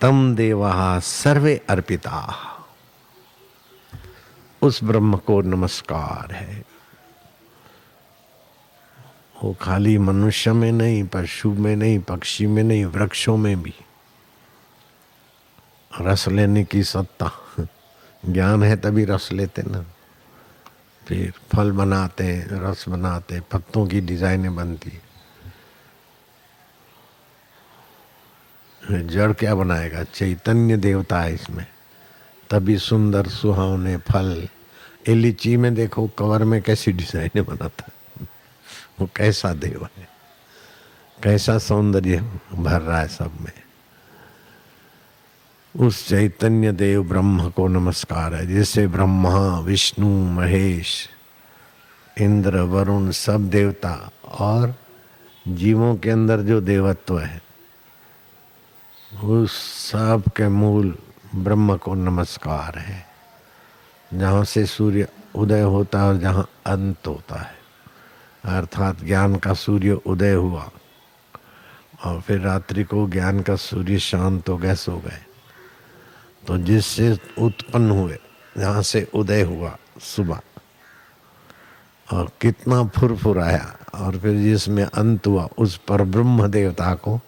तम देवा सर्वे अर्पिता। उस ब्रह्म को नमस्कार है। वो खाली मनुष्य में नहीं, पशु में नहीं, पक्षी में नहीं, वृक्षों में भी। रस लेने की सत्ता, ज्ञान है तभी रस लेते ना। फिर फल बनाते, रस बनाते, पत्तों की डिजाइनें बनती। जड़ क्या बनाएगा? चैतन्य देवता है इसमें। तभी सुंदर सुहावने फल। ए लीची में देखो, कवर में कैसी डिजाइनें बनाता है। वो कैसा देव है? कैसा सौंदर्य भर रहा है सब में। उस चैतन्य देव ब्रह्म को नमस्कार है, जैसे ब्रह्मा, विष्णु, महेश, इंद्र, वरुण सब देवता और जीवों के अंदर जो देवत्व है उस सब के मूल ब्रह्म को नमस्कार है। जहाँ से सूर्य उदय होता है और जहाँ अंत होता है। अर्थात ज्ञान का सूर्य उदय हुआ और फिर रात्रि को ज्ञान का सूर्य शांत हो गए, सो गए। तो जिससे उत्पन्न हुए, जहाँ से उदय हुआ, सुबह। और कितना फुरफुराया और फिर जिसमें अंत हुआ, उस पर ब्रह्म देवता को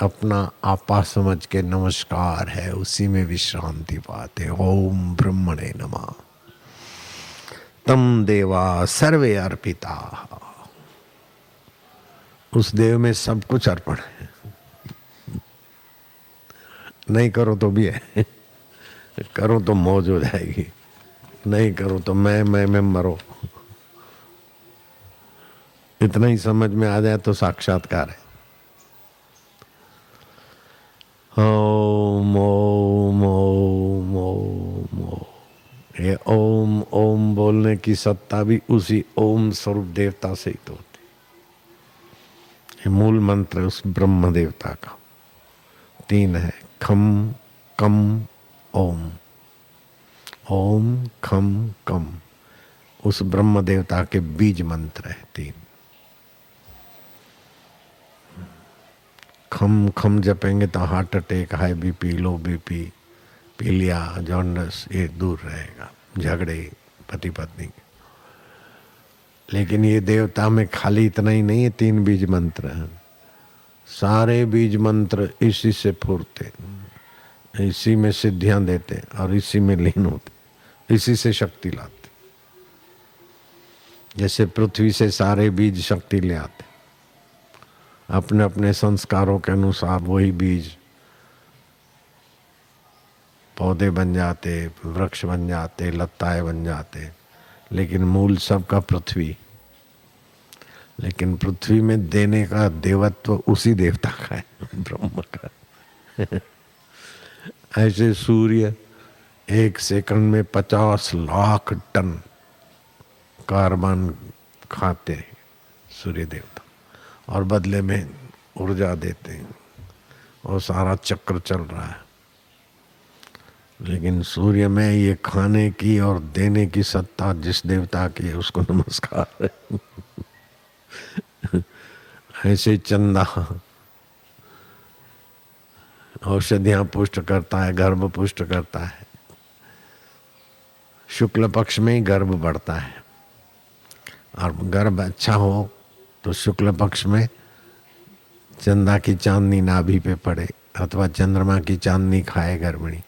अपना आपा समझ के नमस्कार है। उसी में विश्रांति पाते ओम ब्रह्मणे नमा। तम देवा सर्वे अर्पिता। उस देव में सब कुछ अर्पण है। नहीं करो तो भी है। करो तो मौज हो जाएगी। नहीं करो तो मैं मैं मैं मरो। इतना ही समझ में आ जाए तो साक्षात्कार है। ओम ओम ओम ओम ये ओम ओम बोलने की सत्ता भी उसी ओम स्वरूप देवता से ही तो होती ये मूल मंत्र उस ब्रह्म देवता का। तीन है, खम, कम, ओम। ओम, खम, कम। उस ब्रह्म देवता के बीज मंत्र है तीन। खम खम जपेंगे तो heart attack, high BP, low BP, पीलिया, जॉन्डस, ये दूर रहेगा, झगड़े पति पत्नी के लेकिन ये देवता में खाली इतना ही नहीं है तीन बीज मंत्र हैं। सारे बीज मंत्र इसी से फूरते इसी में सिद्धियाँ देते और इसी में लीन होते इसी से शक्ति लाते जैसे पृथ्वी से सारे बीज शक्ति ले आते अपने अपने संस्कारों के अनुसार वही बीज पौधे बन जाते, वृक्ष बन जाते, लताएँ बन जाते। लेकिन मूल सबका पृथ्वी। लेकिन पृथ्वी में देने का देवत्व उसी देवता का है, ब्रह्म का। ऐसे सूर्य एक सेकंड में पचास लाख टन कार्बन खाते हैं सूर्य देवता और बदले में ऊर्जा देते हैं। और सारा चक्र चल रहा है। लेकिन सूर्य में ये खाने की और देने की सत्ता जिस देवता की है, उसको नमस्कार ऐसे चंदा। औषधियाँ पुष्ट करता है, गर्भ पुष्ट करता है। शुक्ल पक्ष में ही गर्भ बढ़ता है। और गर्भ अच्छा हो तो शुक्ल पक्ष में चंदा की चांदनी नाभि पे पड़े, अथवा चंद्रमा की चांदनी खाए गर्भिणी।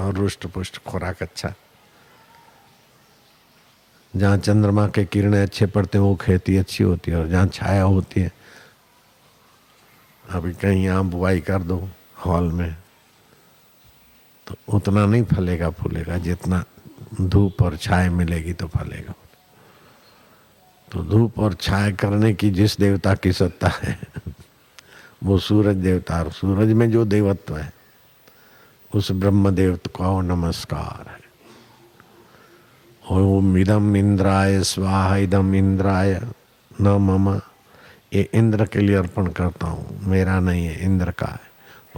और रुष्ट पुष्ट खुराक अच्छा। जहाँ चंद्रमा के किरणें अच्छे पड़ते हैं, वो खेती अच्छी होती है, और जहाँ छाया होती है, अभी कहीं यहाँ बुआई कर दो हॉल में तो उतना नहीं फलेगा फूलेगा, जितना धूप और छाया मिलेगी तो फलेगा। तो धूप और छाया करने की जिस देवता की सत्ता है, वो सूरज देवता और सूरज में जो देवत्व है, उस ब्रह्म देवता को नमस्कार है। ओम इदम इंद्राय, स्वाहा इदम इंद्राय, न मम। ये इंद्र के लिए अर्पण करता हूँ, मेरा नहीं है, इंद्र का है।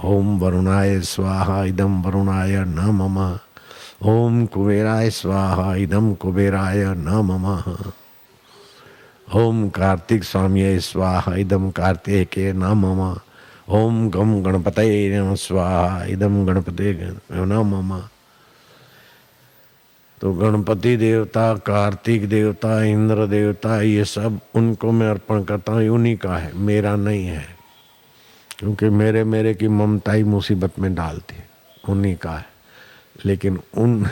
ओम वरुणाय, स्वाहा इदम वरुणाय, न मम। ओम कुबेराय, स्वाहा इदम कुबेराय, न मम। ओम कार्तिक स्वामी स्वाहा इदम कार्तिक न मम ओम गम गणपत स्वाहा इदम गणपति नम तो गणपति देवता, कार्तिक देवता, इंद्र देवता, ये सब उनको मैं अर्पण करता हूँ, उन्हीं का है, मेरा नहीं है। क्योंकि मेरे मेरे की ममता ही मुसीबत में डालती उन्हीं का है। लेकिन उन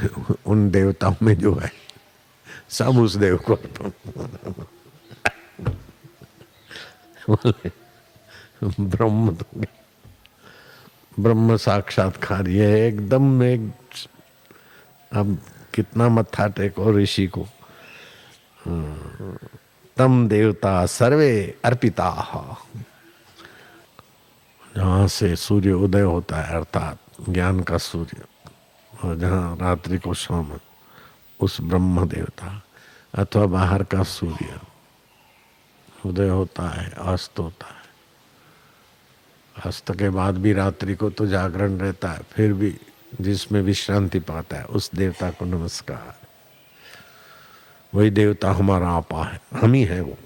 उन देवताओं में जो है, सब उस देव को अर्पण ब्रह्म तो ब्रह्म साक्षात्कार, ये एकदम एक अब कितना मत्था टेको ऋषि को। तम देवता सर्वे अर्पिता। जहाँ से सूर्य उदय होता है, अर्थात ज्ञान का सूर्य, और जहाँ रात्रि को शाम उस ब्रह्म देवता, अथवा बाहर का सूर्य। उदय होता है, अस्त होता है। अस्त के बाद भी रात्रि को तो जागरण रहता है, फिर भी जिसमें विश्रांति पाता है, उस देवता को नमस्कार। वही देवता हमारा आपा है, हम ही है वो।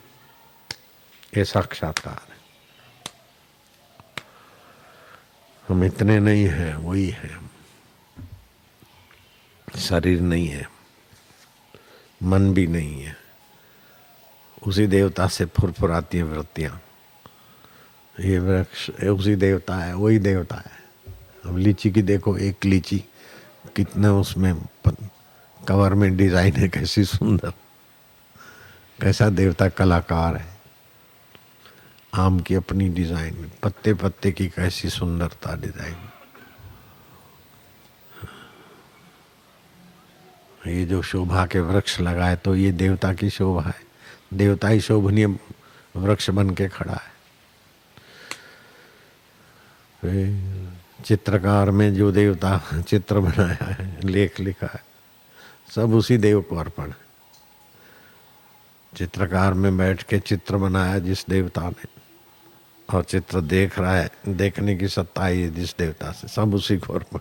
ये साक्षात्कार है। हम इतने नहीं है, वही है शरीर नहीं है, मन भी नहीं है। उसी देवता से फुरफुराती है वृत्तियाँ। ये वृक्ष उसी देवता है, वही देवता है। अब लीची की देखो, एक लीची कितने उसमें कवर में डिज़ाइन है, कैसी सुंदर। कैसा देवता कलाकार है। आम की अपनी डिज़ाइन पत्ते पत्ते की कैसी सुंदरता डिज़ाइन। ये जो शोभा के वृक्ष लगाए तो ये देवता की शोभा है। देवता ही शोभनीय वृक्ष बन के खड़ा है। चित्रकार में जो देवता चित्र बनाया है, लेख लिखा है, सब उसी देव को अर्पण है। चित्रकार में बैठ के चित्र बनाया जिस देवता ने, और चित्र देख रहा है, देखने की सत्ता है जिस देवता से, सब उसी को अर्पण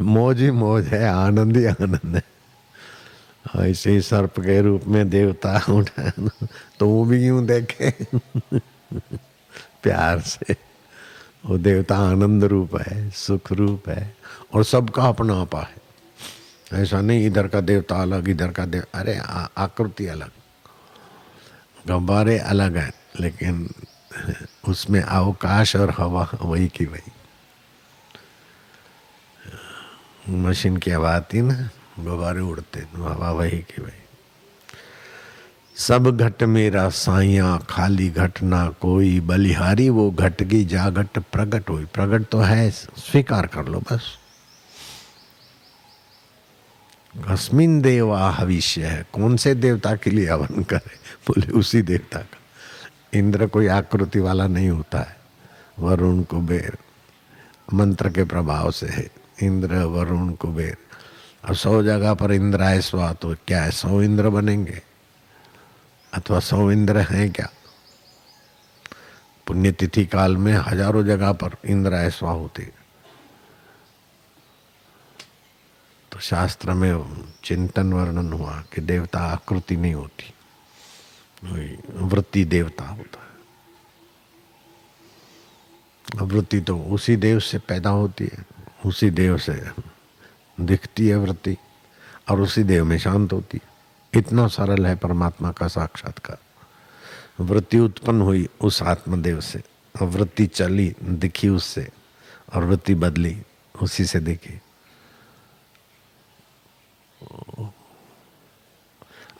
मौज ही मौज है, आनंद ही आनंद है। ऐसे ही सर्प के रूप में देवता उठा तो वो भी यूँ देखे। प्यार से। वो देवता आनंद रूप है, सुख रूप है, और सबका अपना आपा है। ऐसा नहीं इधर का देवता अलग, इधर का देव, अरे आकृति अलग। गब्बारे अलग है, लेकिन उसमें अवकाश और हवा वही की वही। मशीन की आवाज़ ना। गुब्बारे उड़ते हवा वही की वही सब घट मेरा साइया, खाली घटना कोई, बलिहारी वो घट जा घट प्रगट हुई। प्रगट तो है, स्वीकार कर लो बस। कस्मिन देवा भविष्य है, कौन से देवता के लिए हवन करे? बोले, उसी देवता का। इंद्र कोई आकृति वाला नहीं होता है, वरुण कुबेर। मंत्र के प्रभाव से है, इंद्र, वरुण कुबेर। और सौ जगह पर इंद्र आय स्वा तो क्या है? सौ इंद्र बनेंगे? अथवा सौ इंद्र हैं क्या? पुण्यतिथि काल में हज़ारों जगह पर इंद्र ऐसा होते तो शास्त्र में चिंतन वर्णन हुआ कि देवता आकृति नहीं होती वृत्ति देवता होता है। वृत्ति तो उसी देव से पैदा होती है, उसी देव से दिखती है वृत्ति, और उसी देव में शांत होती है। इतना सरल है परमात्मा का साक्षात्कार। वृत्ति उत्पन्न हुई उस आत्मदेव से, वृत्ति चली, दिखी उससे, और वृत्ति बदली, उसी से दिखी।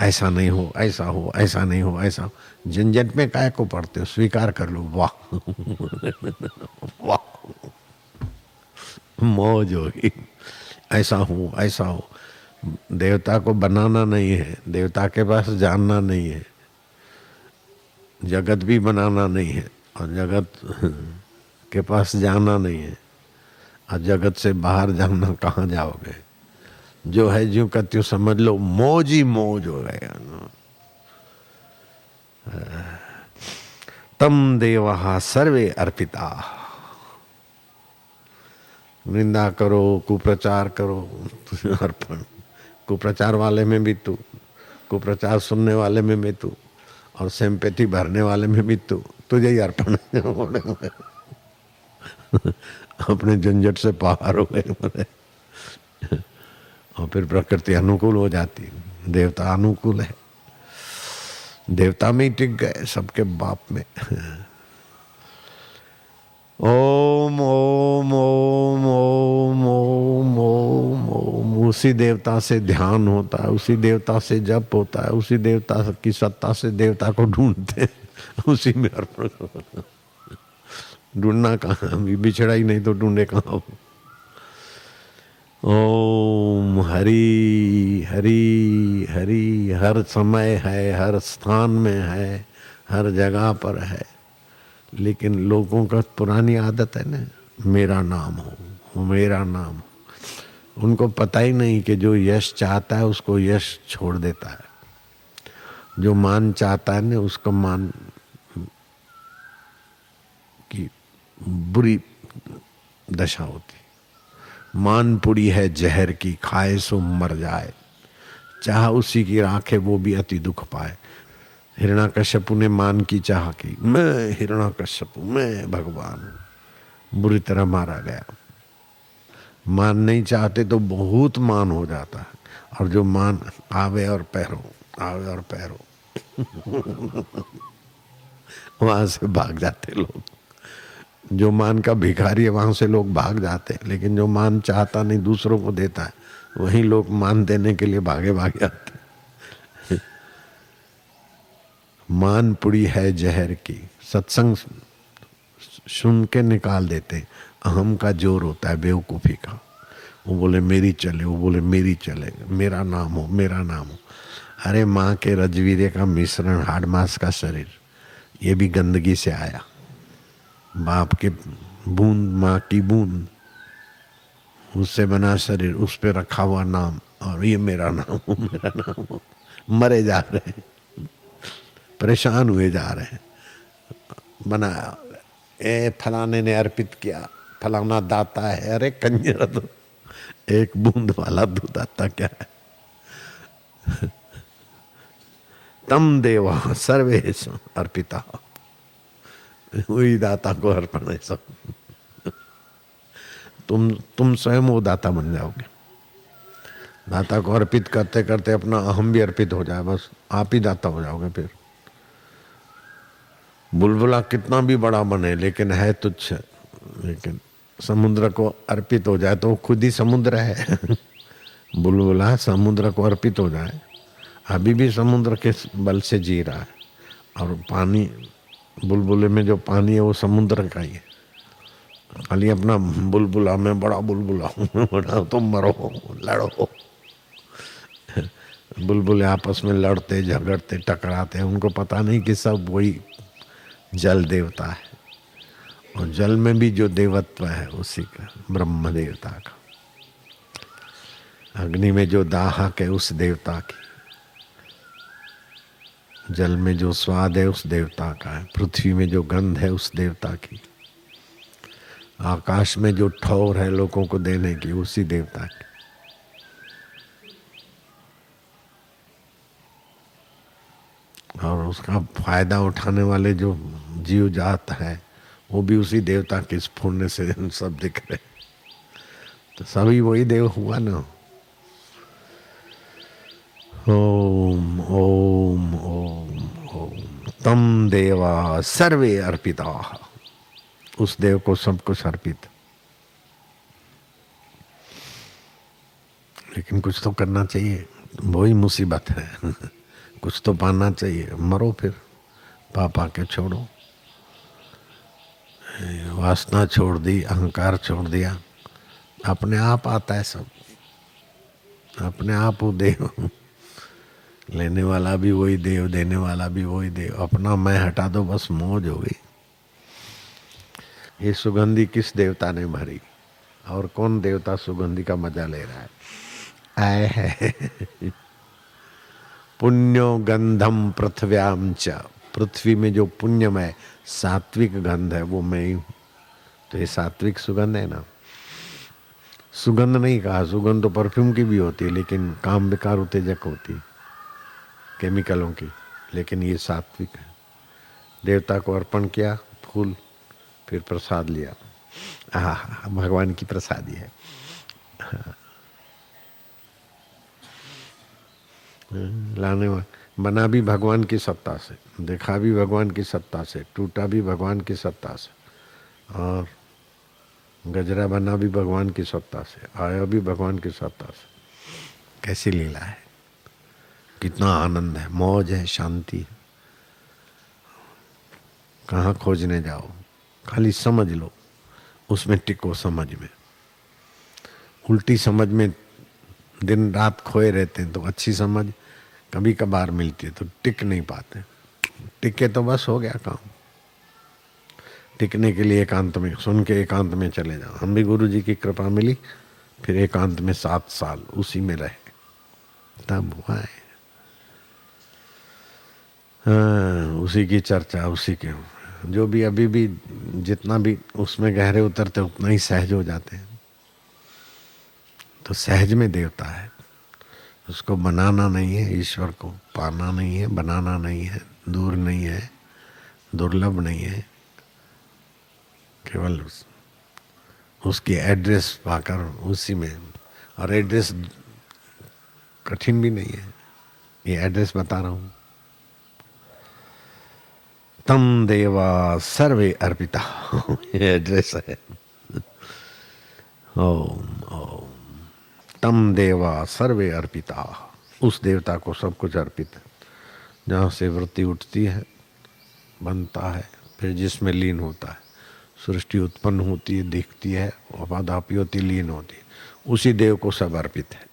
ऐसा नहीं हो, ऐसा हो, ऐसा नहीं हो, ऐसा हो। झंझट में काय को पढ़ते हो? स्वीकार कर लो। वाह। वाह। मौज होगी। ऐसा हो ऐसा हो। देवता को बनाना नहीं है, देवता के पास जानना नहीं है, जगत भी बनाना नहीं है, और जगत के पास जाना नहीं है, और जगत से बाहर जाना कहाँ जाओगे? जो है जो का त्यों समझ लो, मौज ही मौज हो गया तम देवा सर्वे अर्पिता। निंदा करो, कुप्रचार करो अर्पण कुप्रचार वाले में भी तू, कुप्रचार सुनने वाले में भी तू, और सिंपैथी भरने वाले में भी तू, तुझे ही अर्पण अपने झंझट से पार हो गए और फिर प्रकृति अनुकूल हो जाती देवता अनुकूल है। देवता में ही टिक गए सबके बाप में। ओम ओम ओम ओम ओम ओम ओम। उसी देवता से ध्यान होता है, उसी देवता से जप होता है, उसी देवता की सत्ता से देवता को ढूंढते उसी में अर्पण ढूंढना कहाँ अभी बिछड़ा ही नहीं तो ढूंढे कहाँ ओम, हरी हरी हरी। हर समय है, हर स्थान में है, हर जगह पर है। लेकिन लोगों का पुरानी आदत है ना, मेरा नाम हो मेरा नाम हो। उनको पता ही नहीं कि जो यश चाहता है, उसको यश छोड़ देता है। जो मान चाहता है ना, उसको मान की बुरी दशा होती मान पुड़ी है जहर की, खाए सो मर जाए। चाह उसी की राखे, वो भी अति दुख पाए। हिरणा कश्यपु ने मान की चाह की, मैं हिरणा कश्यपु मैं भगवान बुरी तरह मारा गया। मान नहीं चाहते तो बहुत मान हो जाता है। और जो मान, आवे और पैरो, आवे और पैरो, वहाँ से भाग जाते लोग। जो मान का भिखारी है, वहाँ से लोग भाग जाते हैं। लेकिन जो मान चाहता नहीं, दूसरों को देता है, वहीं लोग मान देने के लिए भागे भागे आते मान पुड़ी है जहर की। सत्संग सुन के निकाल देते। अहम का ज़ोर होता है बेवकूफ़ी का। वो बोले, मेरी चले। वो बोले, मेरी चले। मेरा नाम हो, मेरा नाम हो। अरे माँ के रजवीरे का मिश्रण हाड मास का शरीर, ये भी गंदगी से आया। बाप के बूंद, माँ की बूंद, उससे बना शरीर, उस पर रखा हुआ नाम, और ये मेरा नाम हो, मेरा नाम हो। मरे जा रहे हैं। परेशान हुए जा रहे हैं। बनाया ए, फलाने ने अर्पित किया। फलाना दाता है, अरे कंजर तो एक बूंद वाला दो दाता क्या है? तम देवा सर्वेश अर्पिता। वही दाता को अर्पण है सब। तुम तुम स्वयं वो दाता बन जाओगे। दाता को अर्पित करते करते अपना अहम भी अर्पित हो जाए, बस आप ही दाता हो जाओगे फिर। बुलबुला कितना भी बड़ा बने, लेकिन है तुच्छ। लेकिन समुद्र को अर्पित हो जाए तो वो खुद ही समुद्र है। बुलबुला समुद्र को अर्पित हो जाए। अभी भी समुद्र के बल से जी रहा है। और पानी, बुलबुले में जो पानी है, वो समुद्र का ही है। खाली अपना बुलबुला, में बड़ा बुलबुला हूँ। बड़ा, तुम मरो, लड़ो। बुलबुले आपस में लड़ते, झगड़ते, टकराते, उनको पता नहीं कि सब वही जल देवता है। और जल में भी जो देवत्व है, उसी का, ब्रह्म देवता का। अग्नि में जो दाहक है, उस देवता की। जल में जो स्वाद है, उस देवता का है। पृथ्वी में जो गंध है, उस देवता की। आकाश में जो ठौर है, लोगों को देने की, उसी देवता की। और उसका फ़ायदा उठाने वाले जो जीव जात है, वो भी उसी देवता के स्फूर्ण से सब दिख रहे तो सभी वही देव हुआ ना। ओम ओम ओम ओम। तम देवा सर्वे अर्पिता। उस देव को सब कुछ अर्पित। लेकिन कुछ तो करना चाहिए। वही मुसीबत है। कुछ तो पाना चाहिए। मरो फिर। पापा के छोड़ो। वासना छोड़ दी, अहंकार छोड़ दिया। अपने आप आता है सब। अपने आप वो देव। लेने वाला भी वही देव, देने वाला भी वही देव। अपना मैं हटा दो, बस मौज हो गई। ये सुगंधी किस देवता ने भरी? और कौन देवता सुगंधी का मज़ा ले रहा है? आए है। पुण्यो गंधम पृथ्व्याम च। पृथ्वी में जो पुण्यमय सात्विक गंध है, वो मैं ही हूँ। तो ये सात्विक सुगंध है ना। सुगंध नहीं कहा, सुगंध तो परफ्यूम की भी होती है, लेकिन काम विकार उत्तेजक होती केमिकलों की। लेकिन ये सात्विक है। देवता को अर्पण किया, फूल, फिर प्रसाद लिया। हाँ भगवान की प्रसादी है। लाने बना भी भगवान की सत्ता से। देखा भी भगवान की सत्ता से, टूटा भी भगवान की सत्ता से, और गजरा बना भी भगवान की सत्ता से, आया भी भगवान की सत्ता से। कैसी लीला है? कितना आनंद है, मौज है, शांति है। कहाँ खोजने जाओ? खाली समझ लो, उसमें टिको समझ में। उल्टी समझ में दिन रात खोए रहते हैं तो अच्छी समझ कभी कभार मिलती है तो टिक नहीं पाते। टिके तो बस हो गया काम। टिकने के लिए एकांत में सुन के एकांत में चले जाओ। हम भी गुरु जी की कृपा मिली फिर एकांत में सात साल उसी में रहे। तब हुआ है। हाँ, उसी की चर्चा उसी के जो भी अभी भी जितना भी उसमें गहरे उतरते उतना ही सहज हो जाते हैं। तो सहज में देवता है। उसको बनाना नहीं है ईश्वर को पाना नहीं है बनाना नहीं है। दूर नहीं है दुर्लभ नहीं है केवल उस, उसकी एड्रेस पाकर उसी में और एड्रेस कठिन भी नहीं है। ये एड्रेस बता रहा हूँ। तम देवा सर्वे अर्पिता। ये एड्रेस है। ओम ओम। तम देवा सर्वे अर्पिता। उस देवता को सब कुछ अर्पित है। जहाँ से वृत्ति उठती है, बनता है, फिर जिसमें लीन होता है। सृष्टि उत्पन्न होती है, दिखती है वफादापी होती लीन होती है। उसी देव को सब अर्पित है।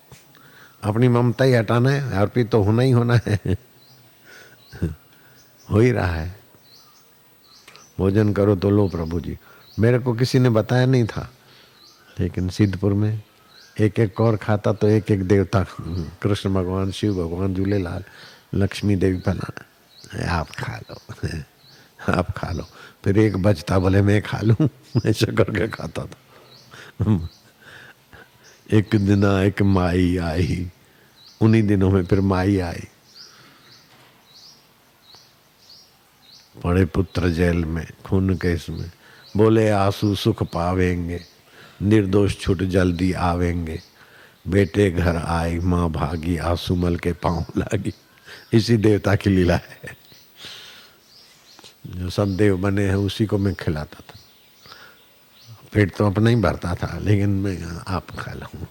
अपनी ममता ही हटाना है, अर्पित तो होना ही होना है। हो ही रहा है। भोजन करो तो लो प्रभु जी। मेरे को किसी ने बताया नहीं था, लेकिन सिद्धपुर में एक एक और खाता तो एक एक देवता, कृष्ण भगवान, शिव भगवान, झूलेलाल लक्ष्मी देवी बना आप खा लो। आप खा लो। फिर एक बचता बोले, मैं खा लूँ? ऐसा करके खाता था। एक दिन एक माई आई। उन्हीं दिनों में फिर माई आई। पड़े पुत्र जेल में, खून के इसमें बोले, आँसू सुख पावेंगे, निर्दोष छुट जल्दी आवेंगे। बेटे घर आई, माँ भागी, आँसू मल के पाँव लागी। इसी देवता की लीला है। जो सब देव बने हैं, उसी को मैं खिलाता था। पेट तो अपना ही भरता था, लेकिन मैं आप खा लूँ।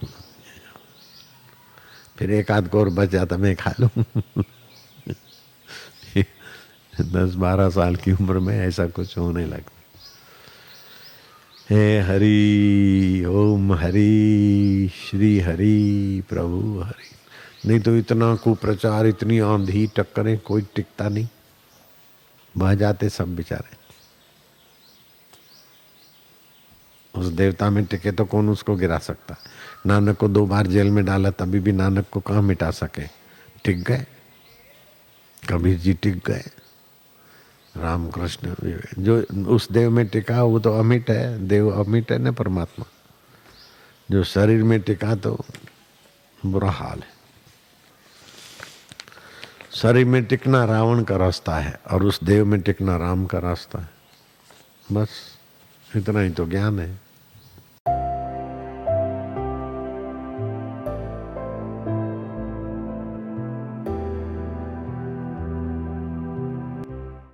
फिर एक आध को और बच जाता, मैं खा लूँ। दस बारह साल की उम्र में ऐसा कुछ होने लगता हे हरि, ओम हरि, श्री हरि, प्रभु हरि। नहीं तो इतना कुप्रचार, इतनी आंधी, टक्करें, कोई टिकता नहीं। बह जाते सब बेचारे। उस देवता में टिके तो कौन उसको गिरा सकता? नानक को दो बार जेल में डाला, तभी भी नानक को कहाँ मिटा सके? टिक गए। कबीर जी टिक गए। राम कृष्ण जो उस देव में टिका, वो तो अमिट है। देव अमिट है ना परमात्मा। जो शरीर में टिका तो बुरा हाल है। शरीर में टिकना रावण का रास्ता है और उस देव में टिकना राम का रास्ता है। बस, इतना ही तो ज्ञान है।